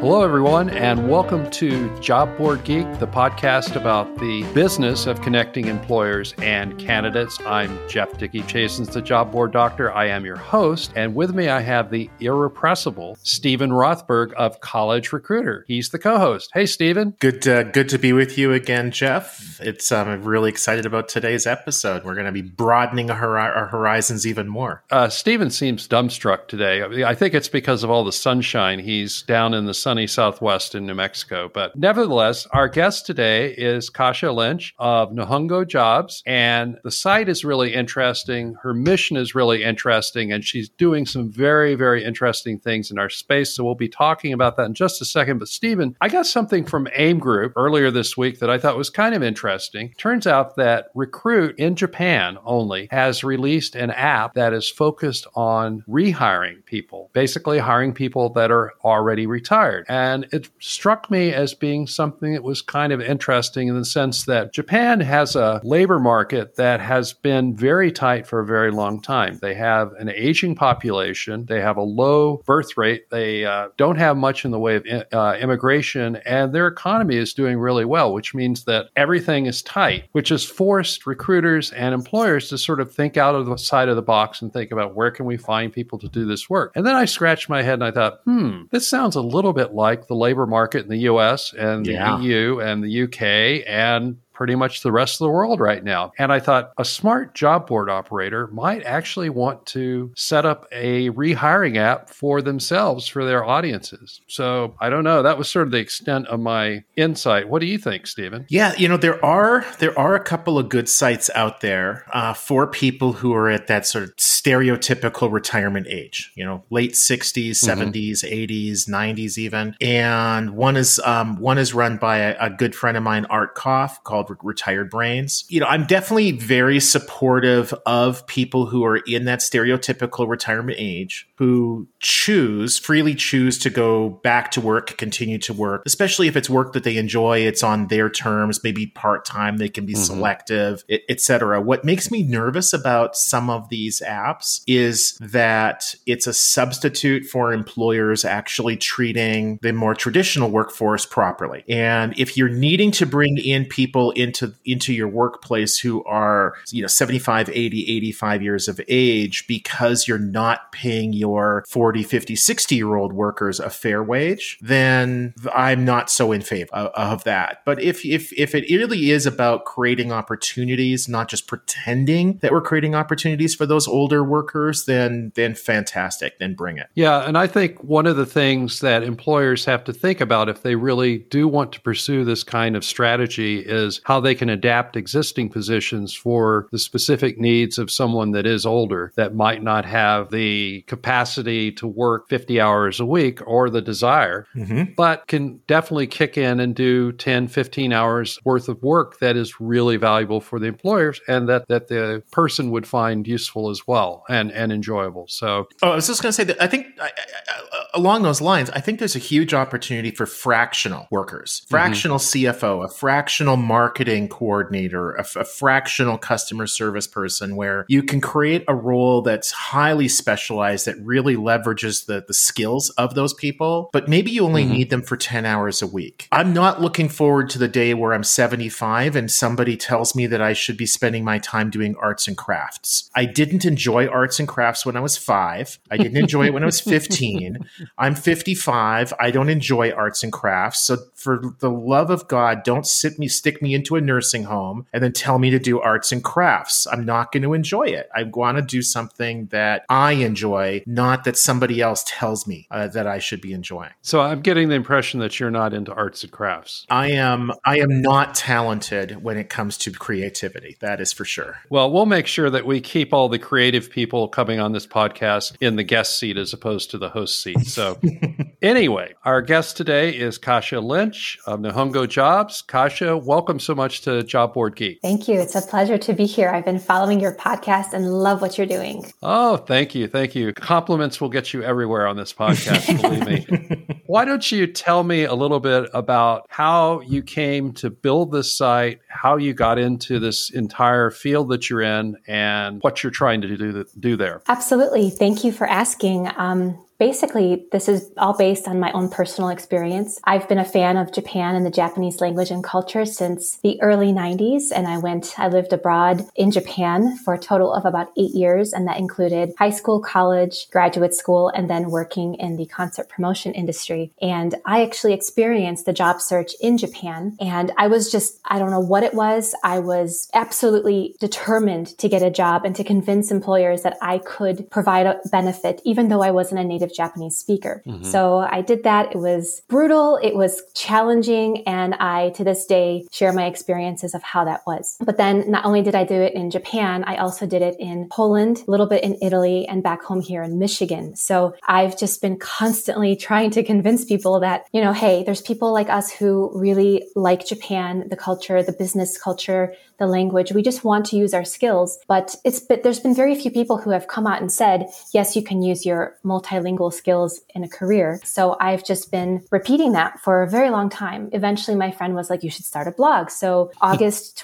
Hello, everyone, and welcome to Job Board Geek, the podcast about the business of connecting employers and candidates. I'm Jeff Dickey Chasins the Job Board Doctor. I am your host, and with me I have the irrepressible Steven Rothberg of College Recruiter. He's the co-host. Hey, Steven. Good, uh, good to be with you again, Jeff. It's um, I'm really excited about today's episode. We're going to be broadening our, our horizons even more. Uh, Steven seems dumbstruck today. I think it's because of all the sunshine. He's down in the sun sunny southwest in New Mexico. But nevertheless, our guest today is Kasia Lynch of Nihongo Jobs, and the site is really interesting. Her mission is really interesting, and she's doing some very, very interesting things in our space. So we'll be talking about that in just a second. But Steven, I got something from AIM Group earlier this week that I thought was kind of interesting. Turns out that Recruit in Japan only has released an app that is focused on rehiring people, basically hiring people that are already retired. And it struck me as being something that was kind of interesting in the sense that Japan has a labor market that has been very tight for a very long time. They have an aging population, they have a low birth rate, they uh, don't have much in the way of uh, immigration, and their economy is doing really well, which means that everything is tight, which has forced recruiters and employers to sort of think out of the side of the box and think about where can we find people to do this work. And then I scratched my head and I thought, hmm, this sounds a little bit like the labor market in the US and the yeah. EU and the UK and pretty much the rest of the world right now. And I thought a smart job board operator might actually want to set up a rehiring app for themselves for their audiences. So I don't know. That was sort of the extent of my insight. What do you think, Steven? Yeah, you know there are there are a couple of good sites out there uh, for people who are at that sort of stereotypical retirement age. You know, late 60s, 70s, 80s, 90s, even. And one is um, one is run by a, a good friend of mine, Art Koff, called retired brains. You know, I'm definitely very supportive of people who are in that stereotypical retirement age who choose, freely choose to go back to work, continue to work, especially if it's work that they enjoy, it's on their terms, maybe part time, they can be mm-hmm. selective, etc. What makes me nervous about some of these apps is that it's a substitute for employers actually treating the more traditional workforce properly. And if you're needing to bring in people into into your workplace who are you know 75 80 85 years of age because you're not paying your 40 50 60 year old workers a fair wage then i'm not so in favor of, of that. But if if if it really is about creating opportunities not just pretending that we're creating opportunities for those older workers then then fantastic then bring it. Yeah and i think one of the things that employers have to think about if they really do want to pursue this kind of strategy is how they can adapt existing positions for the specific needs of someone that is older that might not have the capacity to work 50 hours a week or the desire, mm-hmm. but can definitely kick in and do 10, 15 hours worth of work that is really valuable for the employers and that, that the person would find useful as well and, and enjoyable. So, oh, I was just going to say that I think I, I, along those lines, I think there's a huge opportunity for fractional workers, mm-hmm. fractional mm-hmm. CFO, a fractional marketing coordinator, a, a fractional customer service person, where you can create a role that's highly specialized that really leverages the, the skills of those people, but maybe you only mm-hmm. need them for 10 hours a week. I'm not looking forward to the day where I'm 75 and somebody tells me that I should be spending my time doing arts and crafts. I didn't enjoy arts and crafts when I was five. I didn't enjoy it when I was 15. I'm 55. I don't enjoy arts and crafts. So for the love of God, don't sit me, stick me into a nursing home and then tell me to do arts and crafts. I'm not going to enjoy it. I want to do something that I enjoy, not that somebody else tells me uh, that I should be enjoying. So I'm getting the impression that you're not into arts and crafts. I am I am not talented when it comes to creativity. That is for sure. Well, we'll make sure that we keep all the creative people coming on this podcast in the guest seat as opposed to the host seat. So anyway, our guest today is Kasia Lynch of Nihongo Jobs. Kasia, welcome so much to Job Board Geek. Thank you. It's a pleasure to be here. I've been following your podcast and love what you're doing. Oh, thank you. Thank you. Compliments will get you everywhere on this podcast, believe me. Why don't you tell me a little bit about how you came to build this site, how you got into this entire field that you're in, and what you're trying to do, do there? Absolutely. Thank you for asking. Um, basically, this is all based on my own personal experience. I've been a fan of Japan and the Japanese language and culture since the early 90s. And I went, I lived abroad in Japan for a total of about eight years. And that included high school, college, graduate school, and then working in the concert promotion industry. And I actually experienced the job search in Japan. And I was just, I don't know what it was. I was absolutely determined to get a job and to convince employers that I could provide a benefit, even though I wasn't a native Japanese speaker. Mm-hmm. So I did that. It was brutal. It was challenging. And I, to this day, share my experiences of how that was. But then not only did I do it in Japan, I also did it in Poland, a little bit in Italy, and back home here in Michigan. So I've just been constantly trying to convince people that, you know, hey, there's people like us who really like Japan, the culture, the business culture, the language. We just want to use our skills. But it's but there's been very few people who have come out and said, yes, you can use your multilingual skills in a career. So I've just been repeating that for a very long time. Eventually my friend was like, you should start a blog. So August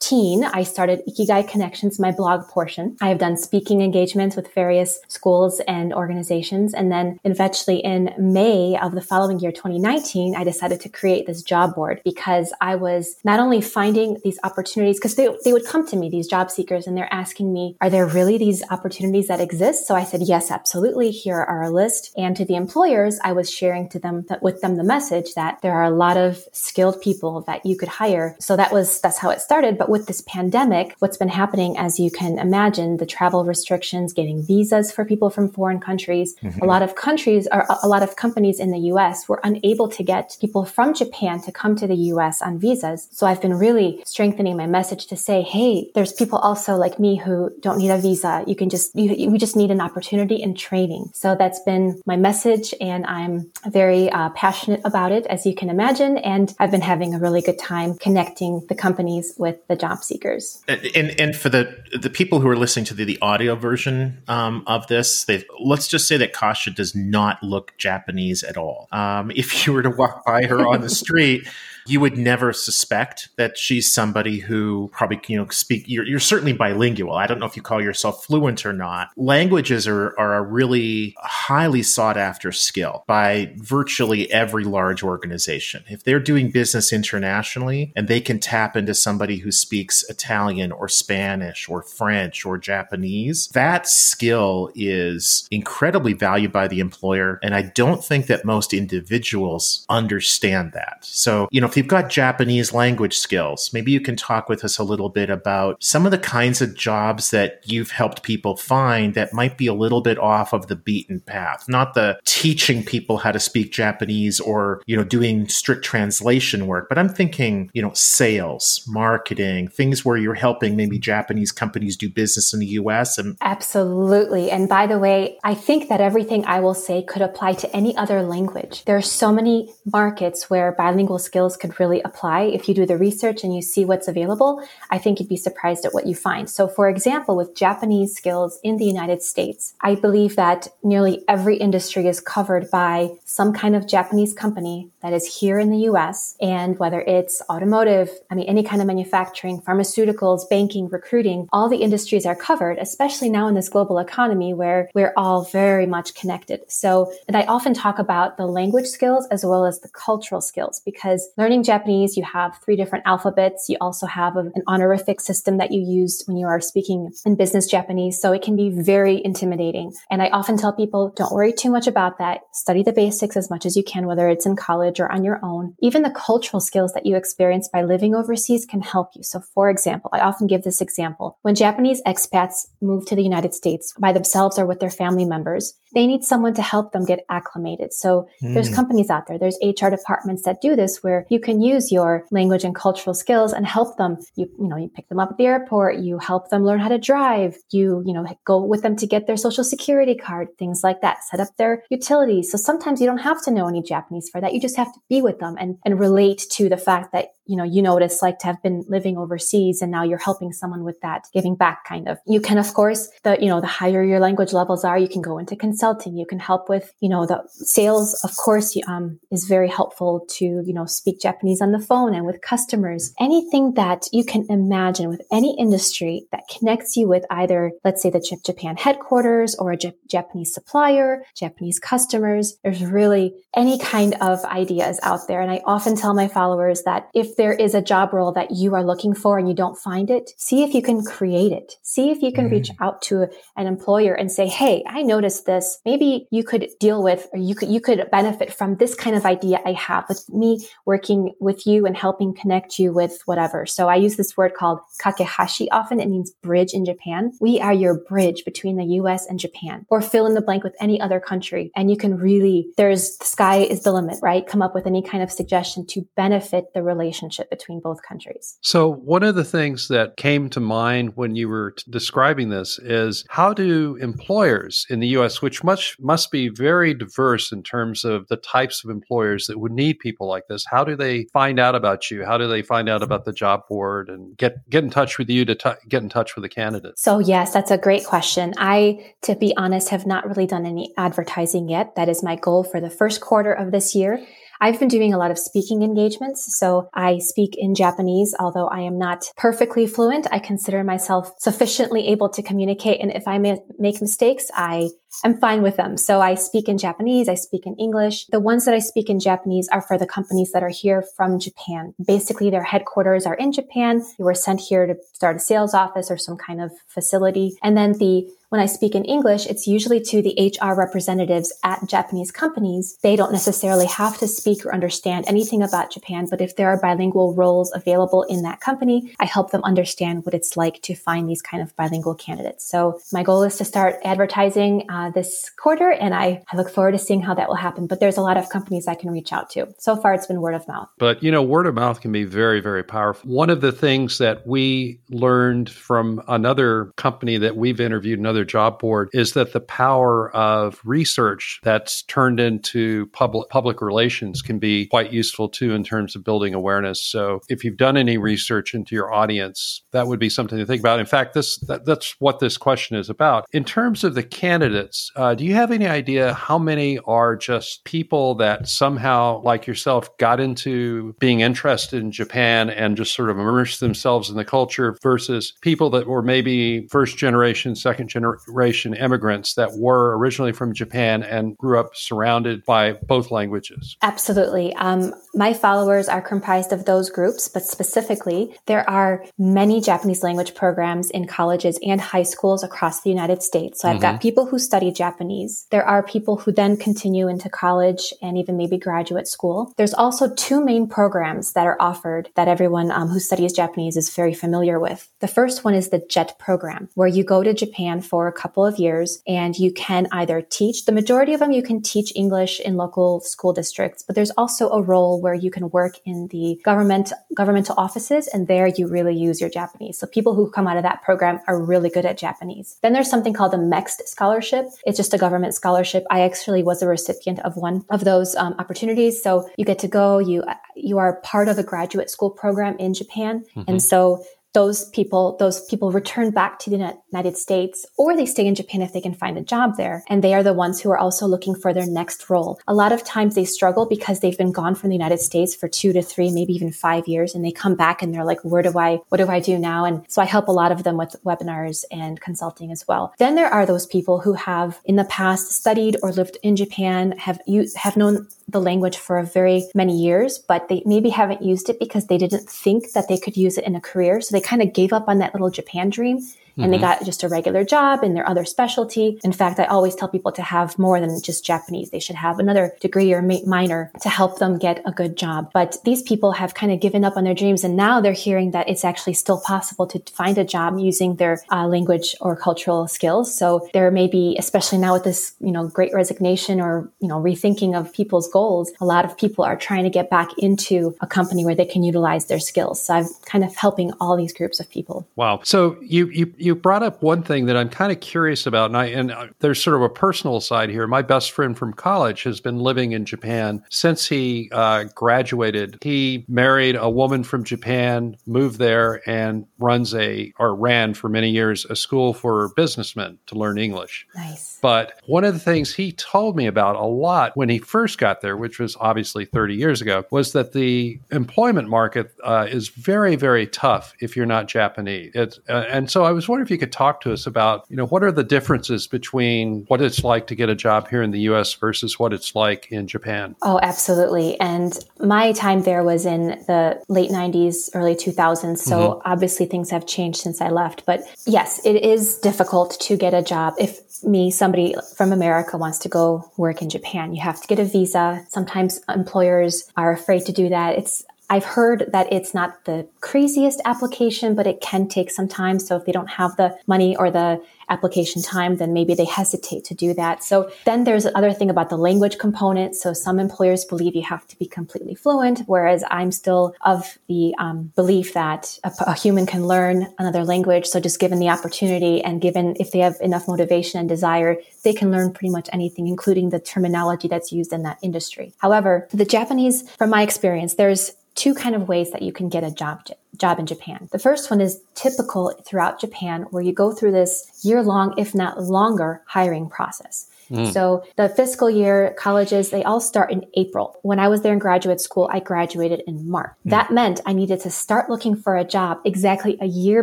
2018 I started Ikigai Connections, my blog portion. I have done speaking engagements with various schools and organizations. And then eventually in May of the following year, 2019, I decided to create this job board because I was not only finding these opportunities, because they, they would come to me, these job seekers, and they're asking me, are there really these opportunities that exist? So I said, yes, absolutely. Here are a list. And to the employers, I was sharing to them that with them the message that there are a lot of skilled people that you could hire. So that was, that's how it started. But with this pandemic, what's been happening, as you can imagine, the travel restrictions, getting visas for people from foreign countries. Mm-hmm. A lot of countries are a lot of companies in the US were unable to get people from Japan to come to the US on visas. So I've been really strengthening my message to say, hey, there's people also like me who don't need a visa. You can just, you, we just need an opportunity and training. So that's been my message and I'm very uh, passionate about it, as you can imagine. And I've been having a really good time connecting the companies with the job seekers. And and for the the people who are listening to the, the audio version um, of this, they let's just say that Kasia does not look Japanese at all. Um, if you were to walk by her on the street you would never suspect that she's somebody who probably you know speak you're, you're certainly bilingual. I don't know if you call yourself fluent or not. Languages are, are a really highly sought after skill by virtually every large organization. If they're doing business internationally and they can tap into somebody who speaks italian or spanish or french or japanese that skill is incredibly valued by the employer. And i don't think that most individuals understand that. So you know if you've got Japanese language skills, maybe you can talk with us a little bit about some of the kinds of jobs that you've helped people find that might be a little bit off of the beaten path. Not the teaching people how to speak Japanese or, you know, doing strict translation work, but I'm thinking, you know, sales, marketing, things where you're helping maybe Japanese companies do business in the US and Absolutely. And by the way, I think that everything I will say could apply to any other language. There are so many markets where bilingual skills could really apply. If you do the research and you see what's available, I think you'd be surprised at what you find. So, for example, with Japanese skills in the United States, I believe that nearly every industry is covered by some kind of Japanese company that is here in the US. And whether it's automotive, I mean, any kind of manufacturing, pharmaceuticals, banking, recruiting, all the industries are covered, especially now in this global economy where we're all very much connected. So, and I often talk about the language skills as well as the cultural skills because learning learning Japanese, you have three different alphabets. You also have a, an honorific system that you use when you are speaking in business Japanese. So it can be very intimidating. And I often tell people, don't worry too much about that. Study the basics as much as you can, whether it's in college or on your own. Even the cultural skills that you experience by living overseas can help you. So for example, I often give this example. When Japanese expats move to the United States by themselves or with their family members, they need someone to help them get acclimated. So mm. there's companies out there, there's HR departments that do this where you can use your language and cultural skills and help them. You, you know, you pick them up at the airport, you help them learn how to drive, you, you know, go with them to get their social security card, things like that, set up their utilities. So sometimes you don't have to know any Japanese for that. You just have to be with them and, and relate to the fact that you know, you know what it's like to have been living overseas and now you're helping someone with that giving back kind of. You can, of course, the, you know, the higher your language levels are, you can go into consulting. You can help with, you know, the sales, of course, um, is very helpful to, you know, speak Japanese on the phone and with customers. Anything that you can imagine with any industry that connects you with either, let's say the Japan headquarters or a J- Japanese supplier, Japanese customers. There's really any kind of ideas out there. And I often tell my followers that if there is a job role that you are looking for and you don't find it, see if you can create it. See if you can mm-hmm. reach out to an employer and say, Hey, I noticed this. Maybe you could deal with, or you could, you could benefit from this kind of idea I have with me working with you and helping connect you with whatever. So I use this word called kakehashi often. It means bridge in Japan. We are your bridge between the US and Japan or fill in the blank with any other country. And you can really, there's the sky is the limit, right? Come up with any kind of suggestion to benefit the relationship between both countries. So one of the things that came to mind when you were t- describing this is how do employers in the US, which much must be very diverse in terms of the types of employers that would need people like this, how do they find out about you? How do they find out about the job board and get get in touch with you to t- get in touch with the candidate? So yes, that's a great question. I, to be honest, have not really done any advertising yet. That is my goal for the first quarter of this year. I've been doing a lot of speaking engagements. So I speak in Japanese, although I am not perfectly fluent. I consider myself sufficiently able to communicate. And if I make mistakes, I am fine with them. So I speak in Japanese. I speak in English. The ones that I speak in Japanese are for the companies that are here from Japan. Basically, their headquarters are in Japan. You were sent here to start a sales office or some kind of facility. And then the when I speak in English, it's usually to the HR representatives at Japanese companies. They don't necessarily have to speak or understand anything about Japan, but if there are bilingual roles available in that company, I help them understand what it's like to find these kind of bilingual candidates. So my goal is to start advertising uh, this quarter, and I, I look forward to seeing how that will happen. But there's a lot of companies I can reach out to. So far, it's been word of mouth. But you know, word of mouth can be very, very powerful. One of the things that we learned from another company that we've interviewed, another job board is that the power of research that's turned into public public relations can be quite useful too in terms of building awareness. So if you've done any research into your audience, that would be something to think about. In fact, this that, that's what this question is about. In terms of the candidates, uh, do you have any idea how many are just people that somehow, like yourself, got into being interested in Japan and just sort of immersed themselves in the culture versus people that were maybe first generation, second generation generation immigrants that were originally from Japan and grew up surrounded by both languages? Absolutely. Um, my followers are comprised of those groups, but specifically, there are many Japanese language programs in colleges and high schools across the United States. So I've mm-hmm. got people who study Japanese. There are people who then continue into college and even maybe graduate school. There's also two main programs that are offered that everyone um, who studies Japanese is very familiar with. The first one is the JET program, where you go to Japan for a couple of years and you can either teach, the majority of them, you can teach English in local school districts, but there's also a role where you can work in the government, governmental offices and there you really use your Japanese. So people who come out of that program are really good at Japanese. Then there's something called the MEXT scholarship. It's just a government scholarship. I actually was a recipient of one of those um, opportunities. So you get to go, you, you are part of a graduate school program in Japan. Mm-hmm. And so those people, those people return back to the United States or they stay in Japan if they can find a job there. And they are the ones who are also looking for their next role. A lot of times they struggle because they've been gone from the United States for two to three, maybe even five years. And they come back and they're like, where do I, what do I do now? And so I help a lot of them with webinars and consulting as well. Then there are those people who have in the past studied or lived in Japan, have, you have known the language for a very many years, but they maybe haven't used it because they didn't think that they could use it in a career. So they kind of gave up on that little Japan dream and mm-hmm. they got just a regular job in their other specialty. In fact, I always tell people to have more than just Japanese. They should have another degree or minor to help them get a good job. But these people have kind of given up on their dreams and now they're hearing that it's actually still possible to find a job using their uh, language or cultural skills. So there may be, especially now with this, you know, great resignation or, you know, rethinking of people's goals, a lot of people are trying to get back into a company where they can utilize their skills. So I'm kind of helping all these groups of people. Wow. So you, you you brought up one thing that I'm kind of curious about, and I and uh, there's sort of a personal side here. My best friend from college has been living in Japan since he uh, graduated. He married a woman from Japan, moved there, and runs a or ran for many years a school for businessmen to learn English. Nice. But one of the things he told me about a lot when he first got there, which was obviously 30 years ago, was that the employment market uh, is very, very tough if you're not Japanese. uh, and so I was wondering if you could talk to us about, you know, what are the differences between what it's like to get a job here in the U.S. versus what it's like in Japan? Oh, absolutely. And my time there was in the late 90s, early 2000s. So mm-hmm. obviously things have changed since I left. But yes, it is difficult to get a job. If me, somebody from America wants to go work in Japan, you have to get a visa. Sometimes employers are afraid to do that. It's I've heard that it's not the craziest application, but it can take some time. So if they don't have the money or the application time, then maybe they hesitate to do that. So then there's another thing about the language component. So some employers believe you have to be completely fluent, whereas I'm still of the um, belief that a, a human can learn another language. So just given the opportunity and given if they have enough motivation and desire, they can learn pretty much anything, including the terminology that's used in that industry. However, the Japanese, from my experience, there's two kind of ways that you can get a job job in Japan. The first one is typical throughout Japan where you go through this year long if not longer hiring process. Mm. So the fiscal year colleges, they all start in April. When I was there in graduate school, I graduated in March. Mm. That meant I needed to start looking for a job exactly a year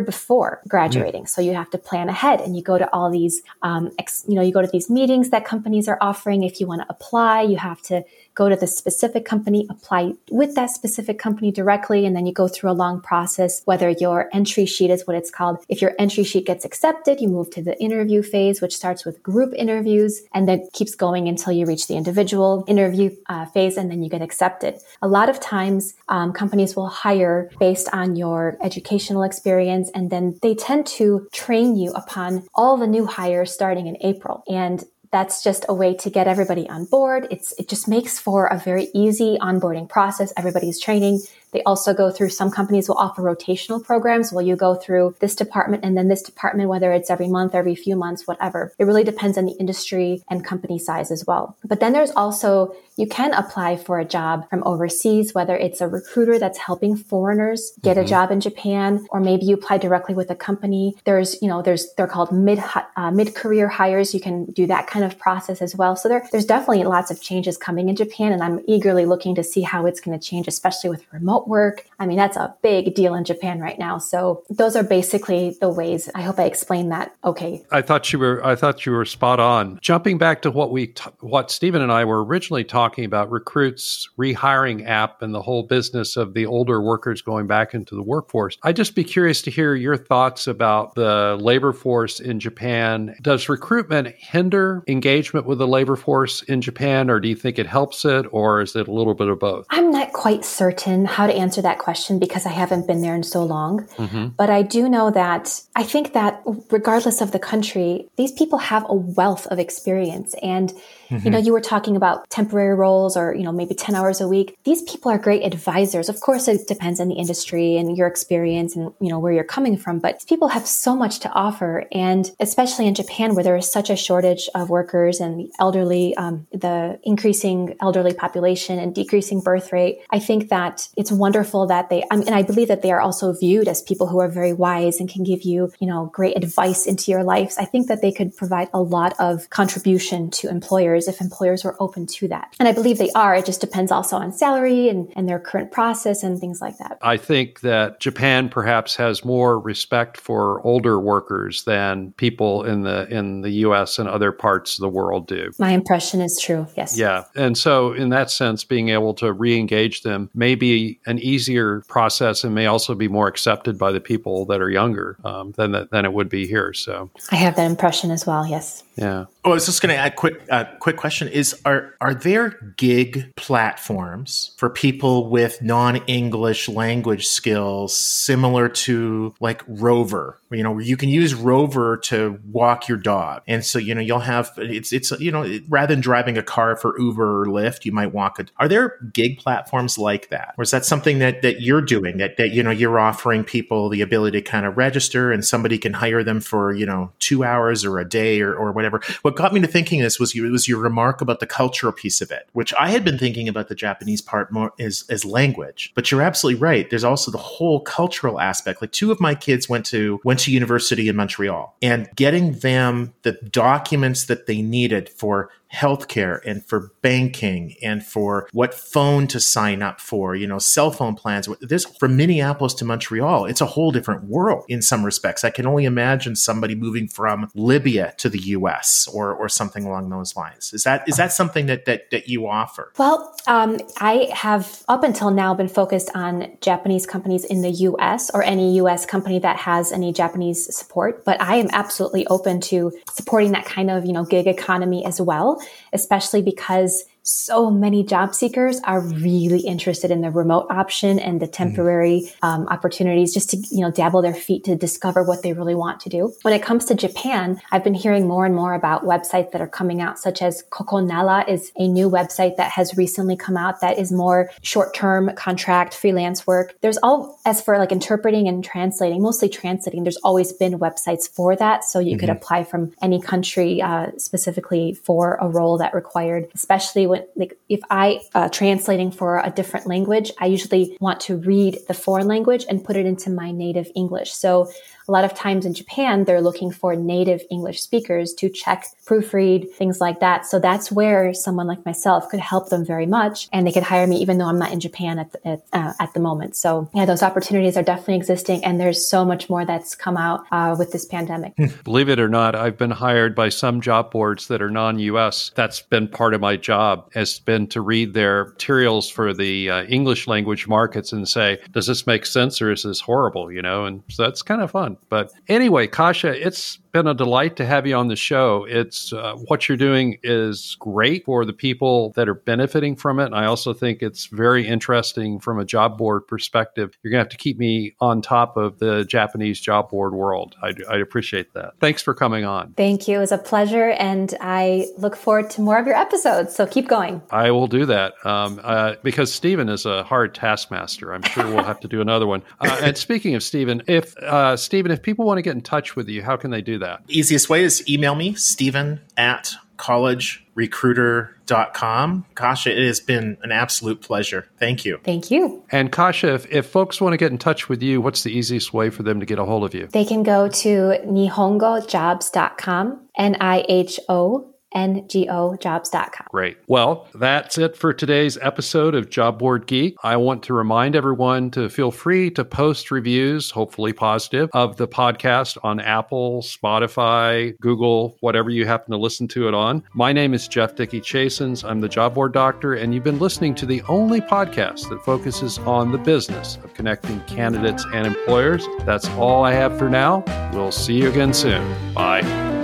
before graduating. Mm. So you have to plan ahead and you go to all these, um, ex, you know, you go to these meetings that companies are offering. If you want to apply, you have to go to the specific company, apply with that specific company directly, and then you go through a long process, whether your entry sheet is what it's called. If your entry sheet gets accepted, you move to the interview phase, which starts with group interviews and then keeps going until you reach the individual interview uh, phase and then you get accepted. A lot of times, um, companies will hire based on your educational experience and then they tend to train you upon all the new hires starting in April. And that's just a way to get everybody on board. It's, it just makes for a very easy onboarding process. Everybody's training. They also go through some companies will offer rotational programs where you go through this department and then this department, whether it's every month, every few months, whatever. It really depends on the industry and company size as well. But then there's also, you can apply for a job from overseas, whether it's a recruiter that's helping foreigners get mm-hmm. a job in Japan, or maybe you apply directly with a company. There's, you know, there's, they're called mid, uh, mid career hires. You can do that kind of process as well. So there, there's definitely lots of changes coming in Japan and I'm eagerly looking to see how it's going to change, especially with remote remote work. I mean, that's a big deal in Japan right now. So those are basically the ways. I hope I explained that okay. I thought you were I thought you were spot on. Jumping back to what we t- what Steven and I were originally talking about recruits rehiring app and the whole business of the older workers going back into the workforce. I'd just be curious to hear your thoughts about the labor force in Japan. Does recruitment hinder engagement with the labor force in Japan or do you think it helps it or is it a little bit of both? I'm not quite certain how to answer that question because I haven't been there in so long. Mm-hmm. But I do know that I think that regardless of the country, these people have a wealth of experience. And, mm-hmm. you know, you were talking about temporary roles or, you know, maybe 10 hours a week. These people are great advisors. Of course, it depends on the industry and your experience and, you know, where you're coming from. But people have so much to offer. And especially in Japan, where there is such a shortage of workers and the elderly, um, the increasing elderly population and decreasing birth rate, I think that it's wonderful that they, I and I believe that they are also viewed as people who are very wise and can give you, you know, great advice into your lives. I think that they could provide a lot of contribution to employers if employers were open to that. And I believe they are. It just depends also on salary and, and their current process and things like that. I think that Japan perhaps has more respect for older workers than people in the in the US and other parts of the world do. My impression is true. Yes. Yeah. And so in that sense being able to re-engage them may be an easier process and may also be more accepted by the people that are younger um, than than it would be here. So I have that impression as well. Yes. Yeah. Oh, I was just going to add quick uh, quick question is are are there gig platforms for people with non-English language skills similar to like Rover? You know, where you can use Rover to walk your dog. And so, you know, you'll have it's it's you know, rather than driving a car for Uber or Lyft, you might walk it. Are there gig platforms like that? Or is that something that that you're doing that that you know, you're offering people the ability to kind of register and somebody can hire them for, you know, 2 hours or a day or or whatever. What got me to thinking this was your, was your remark about the cultural piece of it, which I had been thinking about the Japanese part more as, as language. But you're absolutely right. There's also the whole cultural aspect. Like two of my kids went to went to university in Montreal, and getting them the documents that they needed for healthcare and for banking and for what phone to sign up for, you know, cell phone plans. This from Minneapolis to Montreal, it's a whole different world in some respects. I can only imagine somebody moving from Libya to the US or or something along those lines. Is that is that something that that, that you offer? Well, um, I have up until now been focused on Japanese companies in the US or any US company that has any Japanese support, but I am absolutely open to supporting that kind of, you know, gig economy as well especially because so many job seekers are really interested in the remote option and the mm-hmm. temporary mm. um, opportunities just to you know dabble their feet to discover what they really want to do when it comes to japan i've been hearing more and more about websites that are coming out such as Coconala is a new website that has recently come out that is more short-term contract freelance work there's all as for like interpreting and translating mostly translating there's always been websites for that so you mm-hmm. could apply from any country uh, specifically for a role that required especially when like if I uh, translating for a different language, I usually want to read the foreign language and put it into my native English. So a lot of times in Japan, they're looking for native English speakers to check, proofread, things like that. So that's where someone like myself could help them very much. And they could hire me even though I'm not in Japan at the, at, uh, at the moment. So yeah, those opportunities are definitely existing. And there's so much more that's come out uh, with this pandemic. Believe it or not, I've been hired by some job boards that are non US. That's been part of my job has been to read their materials for the uh, English language markets and say, does this make sense or is this horrible? You know, and so that's kind of fun. But anyway, Kasia, it's been a delight to have you on the show. It's uh, what you're doing is great for the people that are benefiting from it. And I also think it's very interesting from a job board perspective. You're going to have to keep me on top of the Japanese job board world. I, I appreciate that. Thanks for coming on. Thank you. It was a pleasure. And I look forward to more of your episodes. So keep going. I will do that um, uh, because Steven is a hard taskmaster. I'm sure we'll have to do another one. Uh, and speaking of Steven, if uh, Steven, if people want to get in touch with you, how can they do that? Easiest way is email me, Steven at collegerecruiter.com. Kasia, it has been an absolute pleasure. Thank you. Thank you. And Kasia, if, if folks want to get in touch with you, what's the easiest way for them to get a hold of you? They can go to nihongojobs.com, N I H O ngojobs.com. Great. Well, that's it for today's episode of Job Board Geek. I want to remind everyone to feel free to post reviews, hopefully positive, of the podcast on Apple, Spotify, Google, whatever you happen to listen to it on. My name is Jeff Dickey Chasins. I'm the Job Board Doctor, and you've been listening to the only podcast that focuses on the business of connecting candidates and employers. That's all I have for now. We'll see you again soon. Bye.